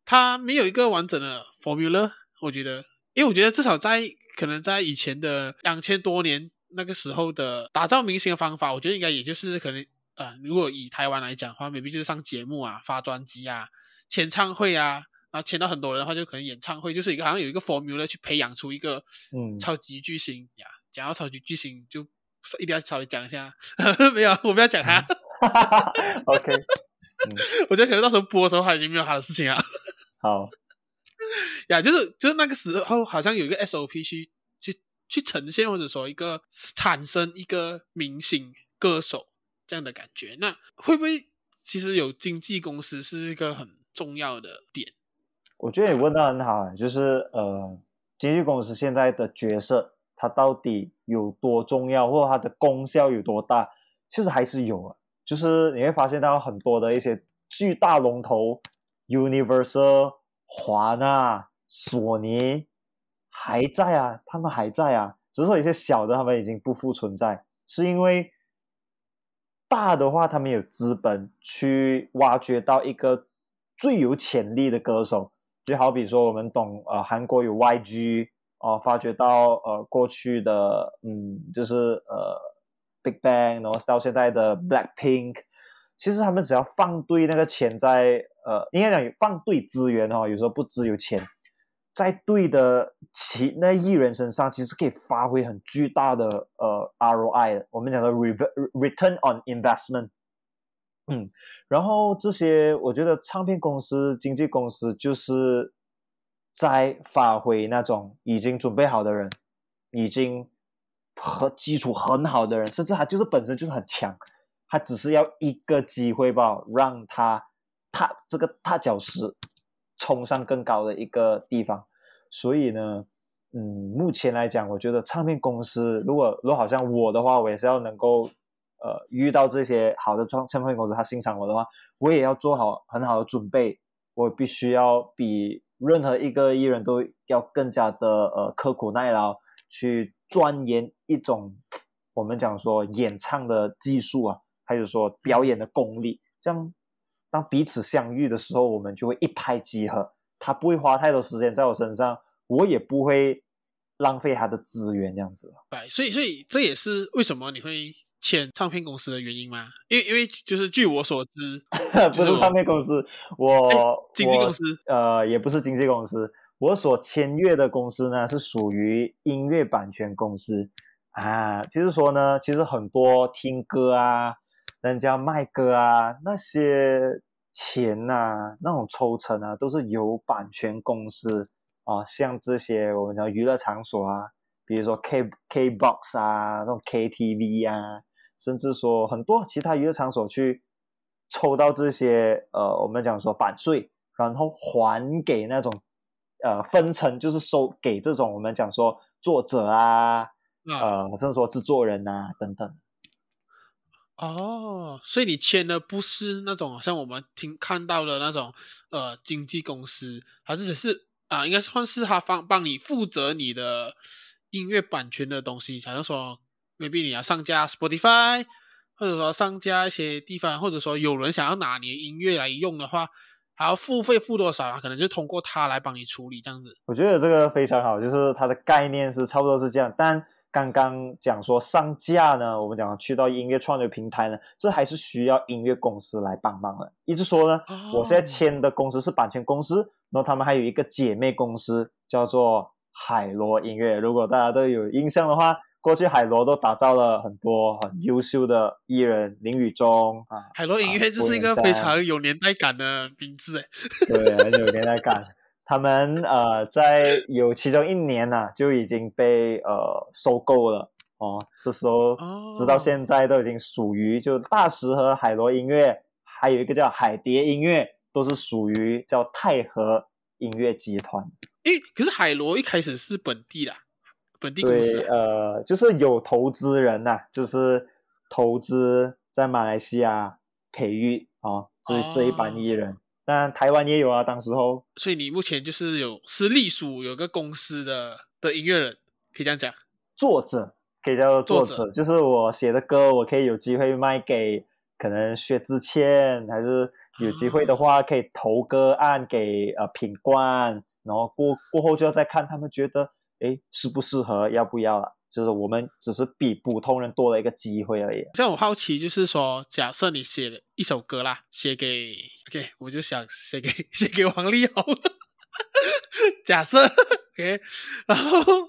它没有一个完整的 formula。我觉得，因为我觉得至少在可能在以前的两千多年那个时候的打造明星的方法，我觉得应该也就是可能呃，如果以台湾来讲的话，maybe 就是上节目啊、发专辑啊。签唱会啊，然后签到很多人的话，就可能演唱会就是一个好像有一个 formula 去培养出一个嗯超级巨星呀。讲到超级巨星，就一定要稍微讲一下，没有，我不要讲他。OK，嗯，我觉得可能到时候播的时候他已经没有他的事情啊。好。呀，就是就是那个时候好像有一个 SOP 去去去呈现，或者说一个产生一个明星歌手这样的感觉，那会不会其实有经纪公司是一个很重要的点，我觉得你问的很好，就是呃，经纪公司现在的角色，它到底有多重要，或者它的功效有多大？其实还是有啊，就是你会发现到很多的一些巨大龙头，Universal、华纳、索尼还在啊，他们还在啊，只是说一些小的他们已经不复存在，是因为大的话，他们有资本去挖掘到一个。最有潜力的歌手，就好比说我们懂呃韩国有 YG 哦、呃，发掘到呃过去的嗯就是呃 Big Bang，然后到现在的 Blackpink，其实他们只要放对那个钱在呃应该讲放对资源哈、哦，有时候不只有钱，在对的其那艺人身上，其实可以发挥很巨大的呃 ROI 的，我们讲的 Return on Investment。嗯，然后这些我觉得唱片公司、经纪公司就是在发挥那种已经准备好的人，已经和基础很好的人，甚至他就是本身就是很强，他只是要一个机会吧，让他踏这个踏脚石冲上更高的一个地方。所以呢，嗯，目前来讲，我觉得唱片公司如果如果好像我的话，我也是要能够。呃，遇到这些好的唱唱片公司，他欣赏我的话，我也要做好很好的准备。我必须要比任何一个艺人都要更加的呃刻苦耐劳，去钻研一种我们讲说演唱的技术啊，还有说表演的功力。这样，当彼此相遇的时候，我们就会一拍即合。他不会花太多时间在我身上，我也不会浪费他的资源，这样子。对，所以所以这也是为什么你会。签唱片公司的原因吗？因为因为就是据我所知，不是唱片公司，我经纪公司，呃，也不是经纪公司，我所签约的公司呢是属于音乐版权公司啊。就是说呢，其实很多听歌啊，人家卖歌啊，那些钱呐、啊，那种抽成啊，都是由版权公司啊，像这些我们讲娱乐场所啊，比如说 K K Box 啊，那种 KTV 啊。甚至说很多其他娱乐场所去抽到这些呃，我们讲说版税，然后还给那种呃分成，就是收给这种我们讲说作者啊，呃，甚至说制作人啊等等。哦，所以你签的不是那种像我们听看到的那种呃经纪公司，还是只是啊、呃，应该算是他帮帮你负责你的音乐版权的东西，好像说。Maybe 你要上架 Spotify，或者说上架一些地方，或者说有人想要拿你的音乐来用的话，还要付费付多少啊？可能就通过他来帮你处理这样子。我觉得这个非常好，就是它的概念是差不多是这样。但刚刚讲说上架呢，我们讲去到音乐创作平台呢，这还是需要音乐公司来帮忙的。一直说呢，我现在签的公司是版权公司，然后他们还有一个姐妹公司叫做海螺音乐。如果大家都有印象的话。过去海螺都打造了很多很优秀的艺人，林宇中啊，海螺音乐这是一个非常有年代感的名字诶，对，很有年代感。他们呃，在有其中一年呢、啊，就已经被呃收购了哦，这时候直到现在都已经属于就大石和海螺音乐，还有一个叫海蝶音乐，都是属于叫泰和音乐集团。诶，可是海螺一开始是本地的。本地公司对，呃，就是有投资人呐、啊，就是投资在马来西亚培育啊，这、哦、这一班艺人。当然台湾也有啊，当时候。所以你目前就是有是隶属有个公司的的音乐人，可以这样讲。作者可以叫做作者，作者就是我写的歌，我可以有机会卖给可能薛之谦，还是有机会的话可以投歌案给呃品冠，然后过过后就要再看他们觉得。哎，适不适合，要不要了？就是我们只是比普通人多了一个机会而已。像我好奇，就是说，假设你写了一首歌啦，写给，OK，我就想写给 写给王力宏。假设，OK，然后，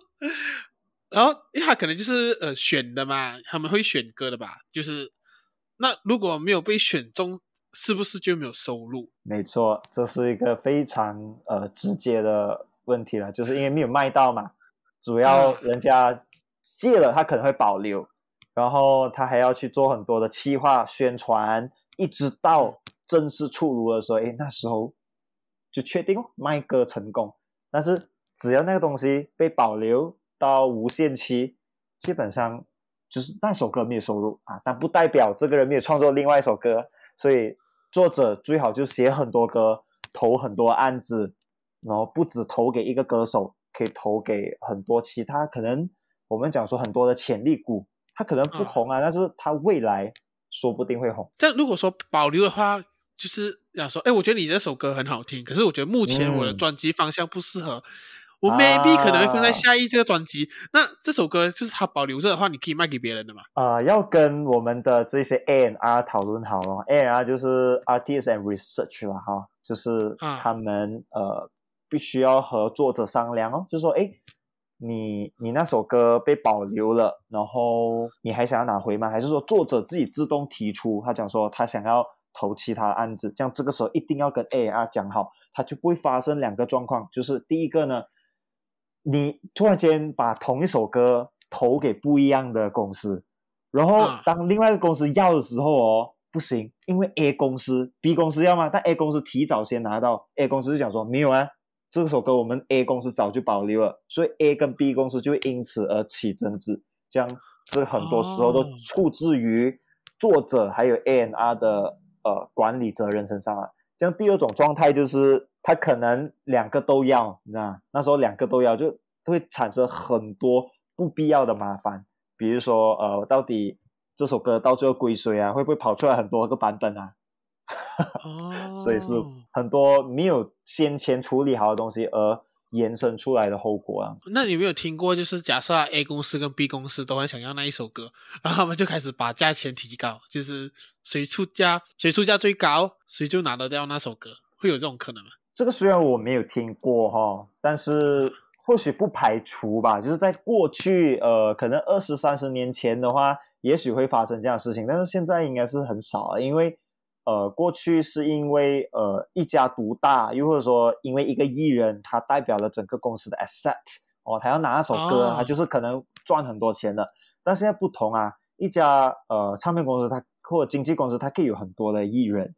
然后，因为他可能就是呃选的嘛，他们会选歌的吧？就是那如果没有被选中，是不是就没有收入？没错，这是一个非常呃直接的问题了，就是因为没有卖到嘛。主要人家借了，他可能会保留，然后他还要去做很多的企划宣传，一直到正式出炉的时候，哎，那时候就确定卖歌成功。但是只要那个东西被保留到无限期，基本上就是那首歌没有收入啊，但不代表这个人没有创作另外一首歌。所以作者最好就写很多歌，投很多案子，然后不止投给一个歌手。可以投给很多其他可能，我们讲说很多的潜力股，它可能不红啊，啊但是它未来说不定会红。但如果说保留的话，就是要说，哎，我觉得你这首歌很好听，可是我觉得目前我的专辑方向不适合，嗯、我 maybe、啊、可能会放在下一这个专辑。那这首歌就是它保留着的话，你可以卖给别人的嘛？啊、呃，要跟我们的这些 A&R 讨论好了，A&R 就是 Artist and Research 了哈，就是他们、啊、呃。必须要和作者商量哦，就是说，哎，你你那首歌被保留了，然后你还想要拿回吗？还是说作者自己自动提出，他讲说他想要投其他案子，这样这个时候一定要跟 A&R 讲好，他就不会发生两个状况，就是第一个呢，你突然间把同一首歌投给不一样的公司，然后当另外一个公司要的时候哦，不行，因为 A 公司 B 公司要吗？但 A 公司提早先拿到，A 公司就讲说没有啊。这首歌我们 A 公司早就保留了，所以 A 跟 B 公司就因此而起争执，这样这很多时候都出自于作者还有 A N R 的呃管理责任身上啊。这样第二种状态就是他可能两个都要，你知道，那时候两个都要就会产生很多不必要的麻烦，比如说呃，到底这首歌到最后归谁啊？会不会跑出来很多个版本啊？所以是很多没有先前处理好的东西，而延伸出来的后果啊。那你有没有听过，就是假设 A 公司跟 B 公司都很想要那一首歌，然后他们就开始把价钱提高，就是谁出价谁出价最高，谁就拿得掉那首歌，会有这种可能吗？这个虽然我没有听过哈，但是或许不排除吧。就是在过去，呃，可能二十三十年前的话，也许会发生这样的事情，但是现在应该是很少了，因为。呃，过去是因为呃一家独大，又或者说因为一个艺人，他代表了整个公司的 asset 哦，他要拿那首歌，哦、他就是可能赚很多钱的。但现在不同啊，一家呃唱片公司，他或者经纪公司，它可以有很多的艺人，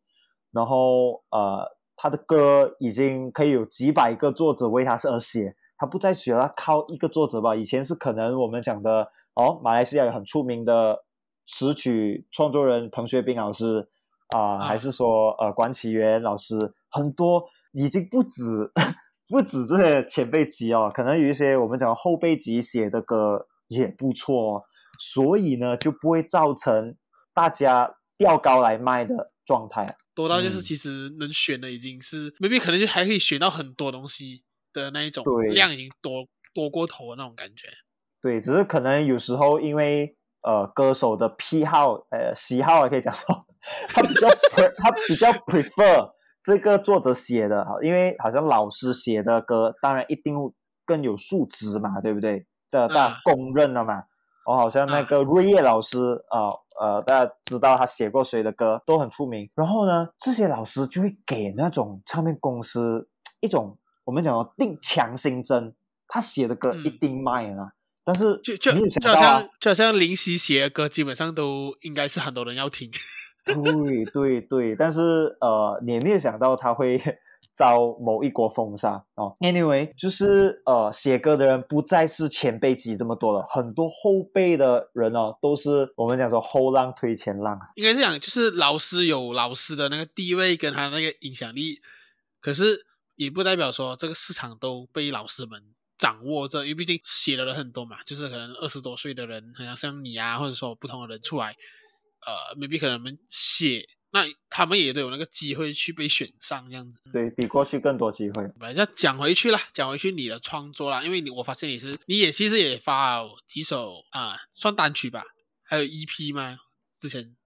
然后呃他的歌已经可以有几百个作者为他而写，他不再需要靠一个作者吧？以前是可能我们讲的哦，马来西亚有很出名的词曲创作人彭学斌老师。啊、呃，还是说呃，管启源老师很多已经不止 不止这些前辈级哦，可能有一些我们讲后辈级写的歌也不错，哦，所以呢就不会造成大家调高来卖的状态，多到就是其实能选的已经是、嗯、maybe 可能就还可以选到很多东西的那一种量已经多多过头的那种感觉。对，只是可能有时候因为呃歌手的癖好呃喜好也可以讲说。他比较 pre, 他比较 prefer 这个作者写的哈，因为好像老师写的歌，当然一定更有素质嘛，对不对？这大家公认了嘛。哦、好像那个瑞叶老师啊，呃，大家知道他写过谁的歌，都很出名。然后呢，这些老师就会给那种唱片公司一种我们讲的定强心针，他写的歌一定卖啊。嗯、但是就就就好像就好像林夕写的歌，基本上都应该是很多人要听。对对对，但是呃，你也没有想到他会 遭某一国封杀哦。Anyway，就是呃，写歌的人不再是前辈级这么多了，很多后辈的人哦，都是我们讲说后浪推前浪。应该是讲，就是老师有老师的那个地位跟他那个影响力，可是也不代表说这个市场都被老师们掌握着，因为毕竟写的人很多嘛，就是可能二十多岁的人，好像像你啊，或者说不同的人出来。呃，maybe 可能我们写，那他们也都有那个机会去被选上这样子，对，比过去更多机会。要讲回去了，讲回去你的创作啦，因为你我发现你是，你也其实也发几首啊，算单曲吧，还有 EP 吗？之前，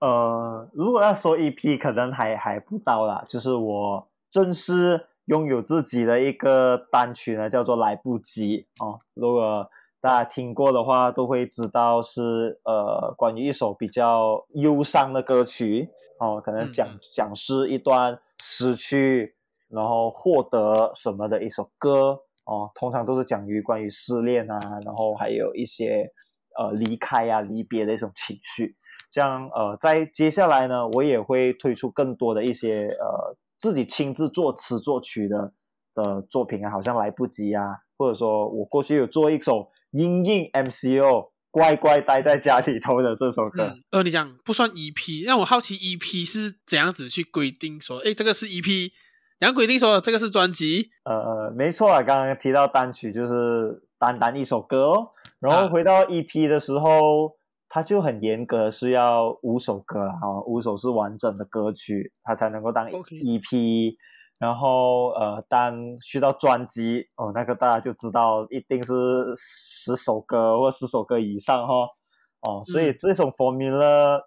呃，如果要说 EP，可能还还不到啦，就是我正式拥有自己的一个单曲呢，叫做来不及哦，如果。大家听过的话都会知道是呃关于一首比较忧伤的歌曲哦，可能讲讲是一段失去然后获得什么的一首歌哦，通常都是讲于关于失恋啊，然后还有一些呃离开啊离别的一种情绪。像呃在接下来呢，我也会推出更多的一些呃自己亲自作词作曲的的作品啊，好像来不及啊，或者说我过去有做一首。音应 MCO 乖乖待在家里头的这首歌，嗯、呃，你讲不算 EP，让我好奇 EP 是怎样子去规定说，哎，这个是 EP，怎样规定说这个是专辑？呃，没错啊，刚刚提到单曲就是单单一首歌哦，然后回到 EP 的时候，啊、它就很严格，是要五首歌啊，五首是完整的歌曲，它才能够当 EP。然后呃，当去到专辑哦，那个大家就知道一定是十首歌或十首歌以上哈哦，所以这种 formula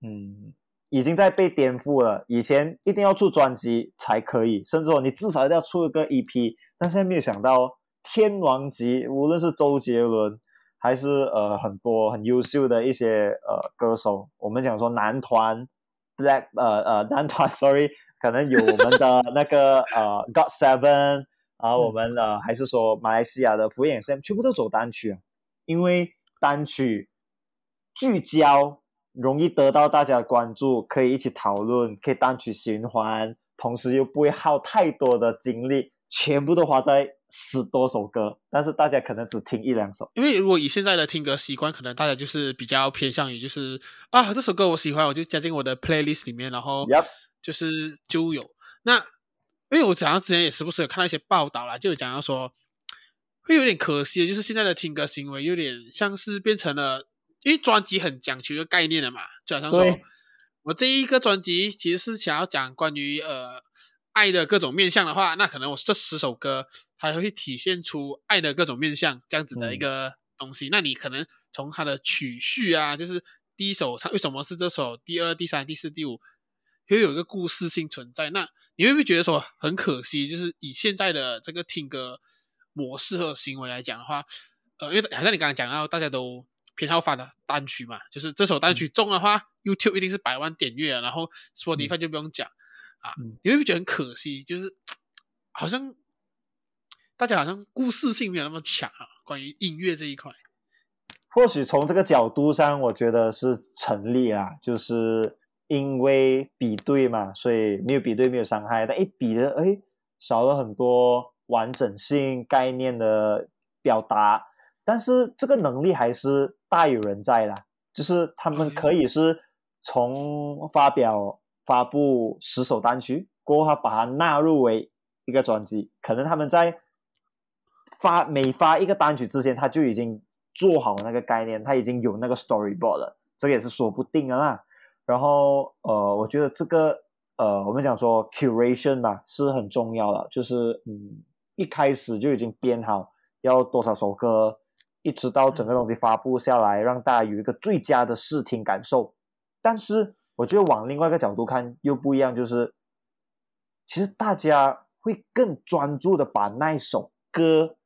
嗯，已经在被颠覆了。以前一定要出专辑才可以，甚至说你至少一定要出一个 EP。但现在没有想到天王级，无论是周杰伦还是呃很多很优秀的一些呃歌手，我们讲说男团 Black 呃呃 男团，sorry。可能有我们的那个呃 God Seven 啊，我们呃还是说马来西亚的福眼 SM 全部都走单曲啊，因为单曲聚焦，容易得到大家的关注，可以一起讨论，可以单曲循环，同时又不会耗太多的精力，全部都花在十多首歌，但是大家可能只听一两首。因为如果以现在的听歌习惯，可能大家就是比较偏向于就是啊这首歌我喜欢，我就加进我的 playlist 里面，然后。就是就有那，因为我早上之前也时不时有看到一些报道啦，就有讲到说，会有点可惜，就是现在的听歌行为有点像是变成了，因为专辑很讲求一个概念的嘛，就好像说，我这一个专辑其实是想要讲关于呃爱的各种面相的话，那可能我这十首歌它会体现出爱的各种面相这样子的一个东西。嗯、那你可能从它的曲序啊，就是第一首唱为什么是这首，第二、第三、第四、第五，会有一个故事性存在。那你会不会觉得说很可惜？就是以现在的这个听歌模式和行为来讲的话，呃，因为好像你刚刚讲到，大家都偏好发的单曲嘛，就是这首单曲中的话、嗯、，YouTube 一定是百万点阅啊，然后 Spotify 就不用讲。嗯啊，你会不会觉得很可惜？就是 好像大家好像故事性没有那么强啊。关于音乐这一块，或许从这个角度上，我觉得是成立啊。就是因为比对嘛，所以没有比对没有伤害。但一比的，哎，少了很多完整性概念的表达。但是这个能力还是大有人在啦，就是他们可以是从发表。发布十首单曲过后，他把它纳入为一个专辑。可能他们在发每发一个单曲之前，他就已经做好那个概念，他已经有那个 storyboard 了。这个也是说不定的啦。然后，呃，我觉得这个，呃，我们讲说 curation 吧，是很重要的。就是，嗯，一开始就已经编好要多少首歌，一直到整个东西发布下来，让大家有一个最佳的视听感受。但是，我觉得往另外一个角度看又不一样，就是其实大家会更专注的把那一首歌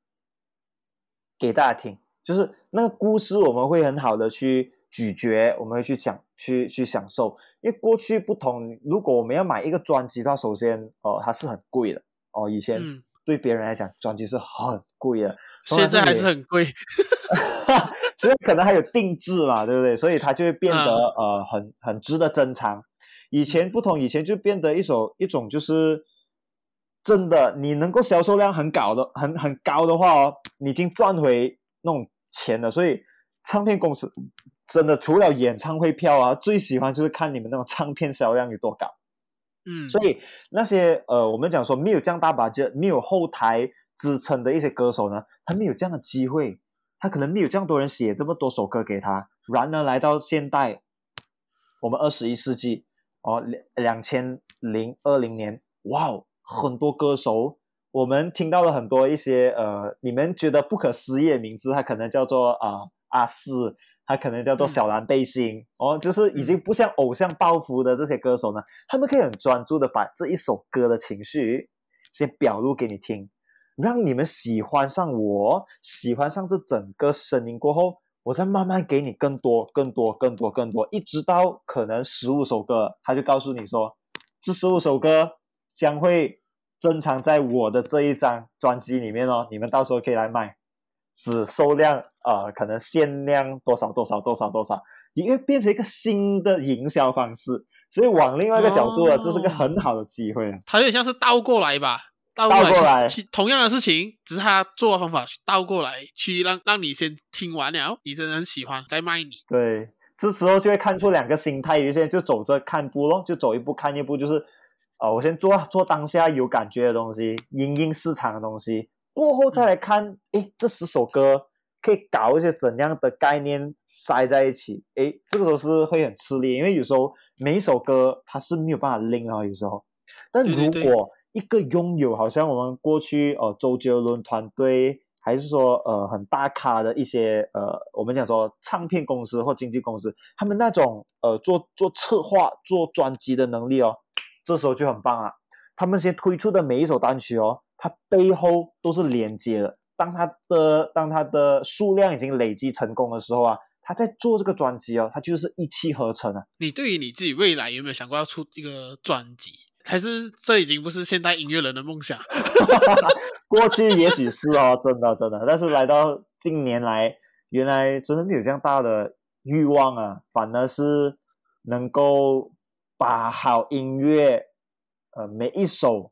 给大家听，就是那个故事我们会很好的去咀嚼，我们会去讲，去去享受。因为过去不同，如果我们要买一个专辑的话，首先哦、呃、它是很贵的哦，以前对别人来讲、嗯、专辑是很贵的，现在还是很贵。所以可能还有定制嘛，对不对？所以它就会变得、嗯、呃很很值得珍藏。以前不同，以前就变得一首一种就是真的，你能够销售量很高的很很高的话哦，你已经赚回那种钱了。所以唱片公司真的除了演唱会票啊，最喜欢就是看你们那种唱片销量有多高。嗯，所以那些呃我们讲说没有这样大把就没有后台支撑的一些歌手呢，他没有这样的机会。他可能没有这样多人写这么多首歌给他，然而来到现代，我们二十一世纪哦，两两千零二零年，哇哦，很多歌手，我们听到了很多一些呃，你们觉得不可思议的名字，他可能叫做啊、阿四，他可能叫做小蓝背心、嗯、哦，就是已经不像偶像包袱的这些歌手呢，他们可以很专注的把这一首歌的情绪先表露给你听。让你们喜欢上我，喜欢上这整个声音过后，我再慢慢给你更多、更多、更多、更多，一直到可能十五首歌，他就告诉你说，这十五首歌将会珍藏在我的这一张专辑里面哦，你们到时候可以来买，只数量呃，可能限量多少多少多少多少，因为变成一个新的营销方式，所以往另外一个角度啊，这是个很好的机会啊，它有点像是倒过来吧。倒过来，过来同样的事情，只是他做的方法倒过来，去让让你先听完了，你真的很喜欢，再卖你。对，这时候就会看出两个心态，有些人就走着看步咯，就走一步看一步，就是，哦，我先做做当下有感觉的东西，因应市场的东西，过后再来看，诶，这十首歌可以搞一些怎样的概念塞在一起，诶，这个时候是会很吃力，因为有时候每一首歌它是没有办法拎啊，有时候，但如果。一个拥有好像我们过去呃周杰伦团队，还是说呃很大咖的一些呃我们讲说唱片公司或经纪公司，他们那种呃做做策划做专辑的能力哦，这时候就很棒啊。他们先推出的每一首单曲哦，它背后都是连接的。当它的当它的数量已经累积成功的时候啊，他在做这个专辑哦，它就是一气呵成啊。你对于你自己未来有没有想过要出一个专辑？还是这已经不是现代音乐人的梦想。过去也许是哦，真的真的。但是来到近年来，原来真的没有这样大的欲望啊，反而是能够把好音乐，呃，每一首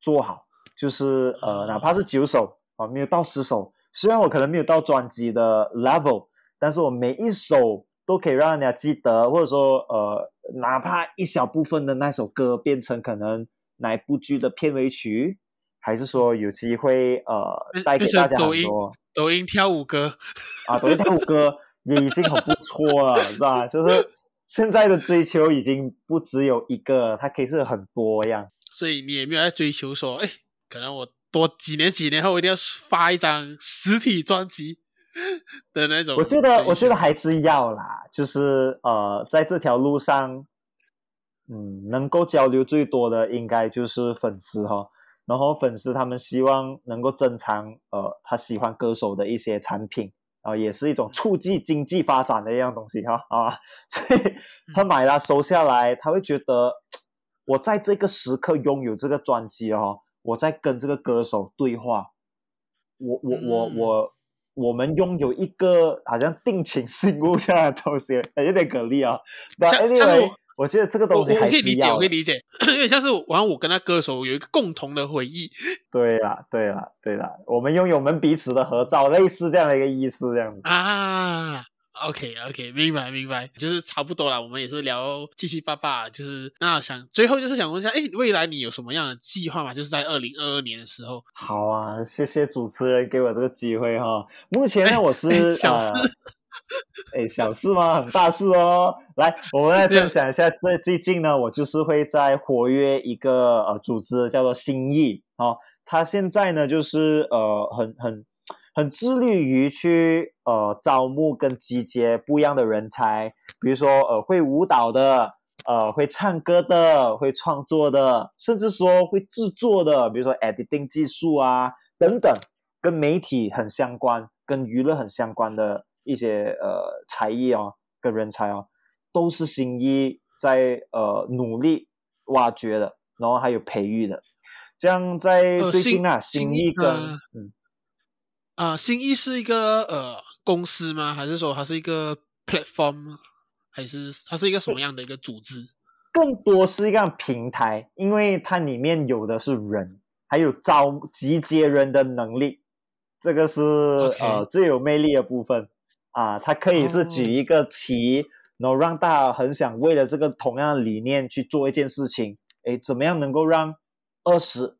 做好，就是呃，哪怕是九首啊，没有到十首，虽然我可能没有到专辑的 level，但是我每一首都可以让人家记得，或者说呃。哪怕一小部分的那首歌变成可能哪一部剧的片尾曲，还是说有机会呃带给大家很多抖音，抖音跳舞歌啊，抖音跳舞歌也已经很不错了，是吧？就是现在的追求已经不只有一个，它可以是很多样。所以你也没有在追求说，哎，可能我多几年几年后我一定要发一张实体专辑的那种。我觉得，我觉得还是要啦，就是呃，在这条路上，嗯，能够交流最多的应该就是粉丝哈。然后粉丝他们希望能够珍藏呃他喜欢歌手的一些产品啊、呃，也是一种促进经济发展的一样东西哈啊，所以他买了收下来，他会觉得我在这个时刻拥有这个专辑哦，我在跟这个歌手对话，我我我我我们拥有一个好像定情信物这样的东西，有点给力啊，像像我觉得这个东西还是要，我可以理解，我可以理解，因为像是我，我跟他歌手有一个共同的回忆。对啦，对啦，对啦，我们拥有我们彼此的合照，类似这样的一个意思，这样子啊。OK，OK，okay, okay, 明白，明白，就是差不多啦。我们也是聊七七八八，就是那想最后就是想问一下，哎，未来你有什么样的计划吗？就是在二零二二年的时候。好啊，谢谢主持人给我这个机会哈。目前呢，我是小事。呃 哎，小事吗？很大事哦！来，我们来分享一下。最最近呢，我就是会在活跃一个呃组织，叫做新意哦。他现在呢，就是呃很很很致力于去呃招募跟集结不一样的人才，比如说呃会舞蹈的，呃会唱歌的，会创作的，甚至说会制作的，比如说 editing 技术啊等等，跟媒体很相关，跟娱乐很相关的。一些呃才艺哦，跟人才哦，都是新一在呃努力挖掘的，然后还有培育的。这样在最近啊，新一跟嗯啊，新一是一个呃公司吗？还是说它是一个 platform？还是它是一个什么样的一个组织？更多是一个平台，因为它里面有的是人，还有招集结人的能力，这个是.呃最有魅力的部分。啊，它可以是举一个旗，oh. 然后让大家很想为了这个同样的理念去做一件事情。诶，怎么样能够让二十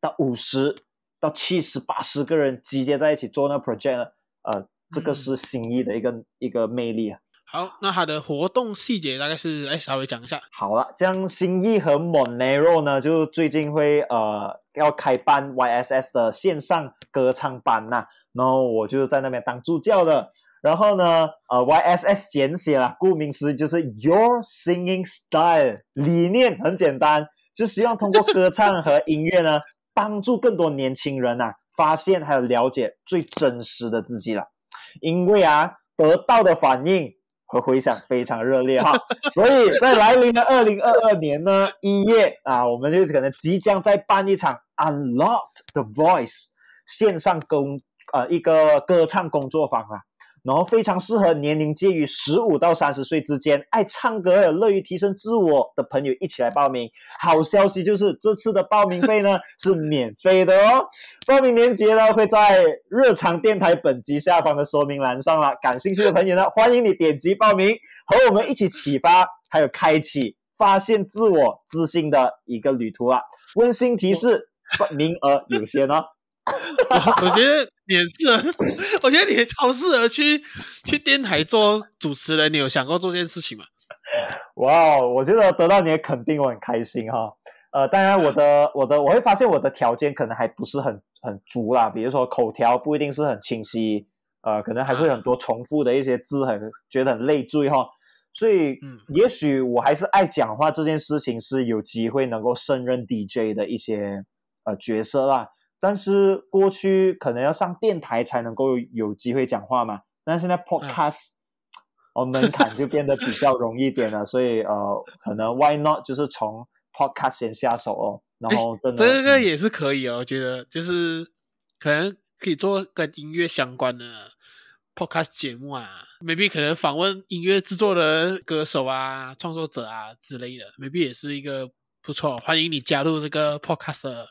到五十到七十八十个人集结在一起做那个 project 呢？呃，这个是新意的一个、嗯、一个魅力啊。好，那它的活动细节大概是，哎，稍微讲一下。好了，这样新意和 Monero 呢，就最近会呃要开办 YSS 的线上歌唱班呐、啊，然后我就在那边当助教的。然后呢，呃，YSS 简写了，顾名思义就是 Your Singing Style，理念很简单，就希望通过歌唱和音乐呢，帮助更多年轻人啊，发现还有了解最真实的自己了。因为啊，得到的反应和回响非常热烈哈，所以在来临的二零二二年呢，一月啊，我们就可能即将再办一场 Unlock the Voice 线上工呃一个歌唱工作坊啊。然后非常适合年龄介于十五到三十岁之间，爱唱歌、有乐于提升自我的朋友一起来报名。好消息就是这次的报名费呢是免费的哦。报名链接呢会在日常电台本集下方的说明栏上了。感兴趣的朋友呢，欢迎你点击报名，和我们一起启发，还有开启发现自我自信的一个旅途啊！温馨提示，名额有限哦。我觉得你很适合，我觉得你超适合去去电台做主持人。你有想过做这件事情吗？哇，wow, 我觉得得到你的肯定，我很开心哈。呃，当然，我的我的我会发现我的条件可能还不是很很足啦，比如说口条不一定是很清晰，呃，可能还会很多重复的一些字很，很觉得很累赘哈。所以，嗯，也许我还是爱讲话这件事情是有机会能够胜任 DJ 的一些呃角色啦。但是过去可能要上电台才能够有机会讲话嘛，但是现在 podcast，哦门槛就变得比较容易点了，所以呃，可能 why not 就是从 podcast 先下手哦，然后真的这个也是可以哦，我觉得就是可能可以做跟音乐相关的 podcast 节目啊，maybe 可能访问音乐制作人、歌手啊、创作者啊之类的，maybe 也是一个。不错，欢迎你加入这个 podcast 的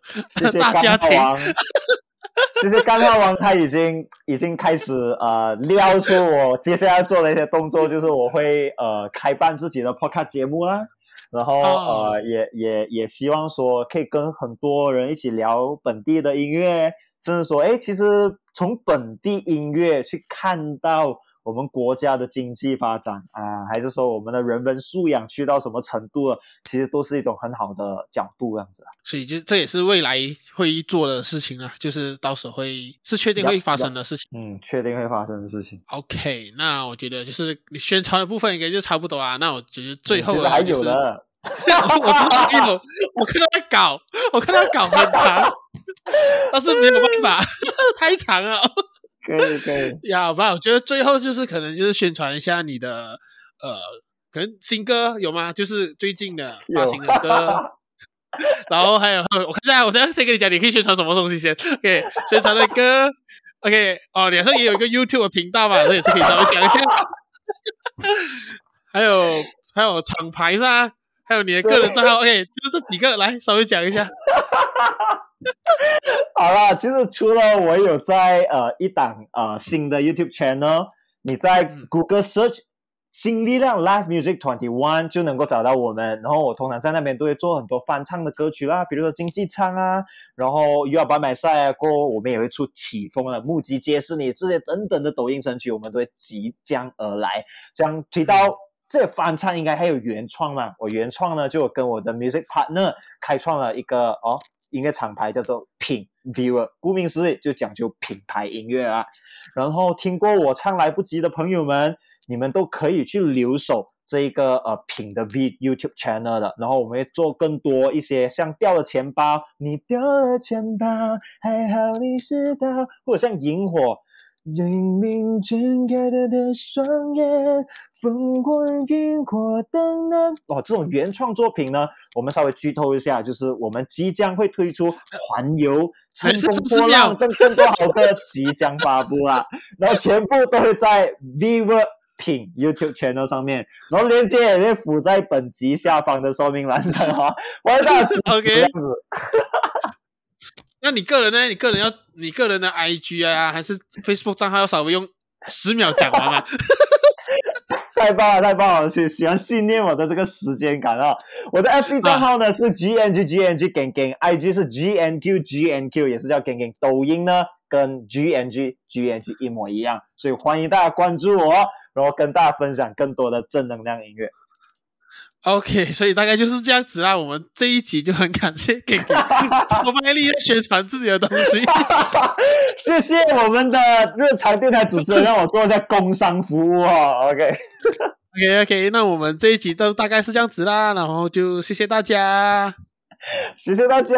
大家庭。谢谢干话王，他已经已经开始呃撩出我接下来做的一些动作，就是我会呃开办自己的 podcast 节目啦，然后、哦、呃也也也希望说可以跟很多人一起聊本地的音乐，甚至说哎，其实从本地音乐去看到我们国家的经济发展啊，还是说我们的人文素养去到什么程度了，其实都是一种很好的角度，这样子啊。所以就这也是未来会做的事情啊，就是到时候会是确定会发生的事情。嗯，确定会发生的事情。OK，那我觉得就是你宣传的部分应该就差不多啊。那我觉得最后的、就是、还有的，我知道有，我看到他搞，我看到他搞很长，但是没有办法，太长了。可以可以呀，好吧，我觉得最后就是可能就是宣传一下你的呃，可能新歌有吗？就是最近的发行的歌，然后还有我看一下，我现在先跟你讲，你可以宣传什么东西先？OK，宣传的歌，OK，哦，你好像也有一个 YouTube 的频道嘛，这也是可以稍微讲一下。还有还有厂牌是吧？还有你的个人账号，OK，就是这几个，来稍微讲一下。好了，其实除了我有在呃一档呃新的 YouTube channel，你在 Google search 新力量 Live Music Twenty One 就能够找到我们。然后我通常在那边都会做很多翻唱的歌曲啦，比如说经济舱啊，然后 You Are By My Side 啊，过后我们也会出起风了，目击皆是你这些等等的抖音神曲，我们都会即将而来。这样提到这翻唱，应该还有原创嘛？我原创呢，就跟我的 music partner 开创了一个哦。音乐厂牌叫做品 Viewer，顾名思义就讲究品牌音乐啊。然后听过我唱来不及的朋友们，你们都可以去留守这一个呃品的 V YouTube channel 的。然后我们会做更多一些像掉了钱包，你掉了钱包，还好你知道，或者像萤火。黎明睁开的的双眼，烽火萤火灯难。哦，这种原创作品呢，我们稍微剧透一下，就是我们即将会推出环游乘风破浪更更多好歌即将发布啦，然后全部都会在 Vivo 品 YouTube channel 上面，然后链接也会附在本集下方的说明栏上哈。我要大家支持这样子。那你个人呢？你个人要你个人的 IG 啊，还是 Facebook 账号要稍微用十秒讲完吗？太棒了，太棒了！喜喜欢信念我的这个时间感啊！我的 FB 账号呢、啊、是 GNG GNG Gang Gang，IG 是 GNQ GNQ，也是叫 Gang Gang。抖音呢跟 GNG GNG 一模一样，所以欢迎大家关注我，然后跟大家分享更多的正能量音乐。OK，所以大概就是这样子啦。我们这一集就很感谢 Gang 超卖力的宣传自己的东西。谢谢我们的日常电台主持人让我做一下工商服务哦。Okay, okay, 那我们这一集都大概是这样子啦。然后就谢谢大家，谢谢大家。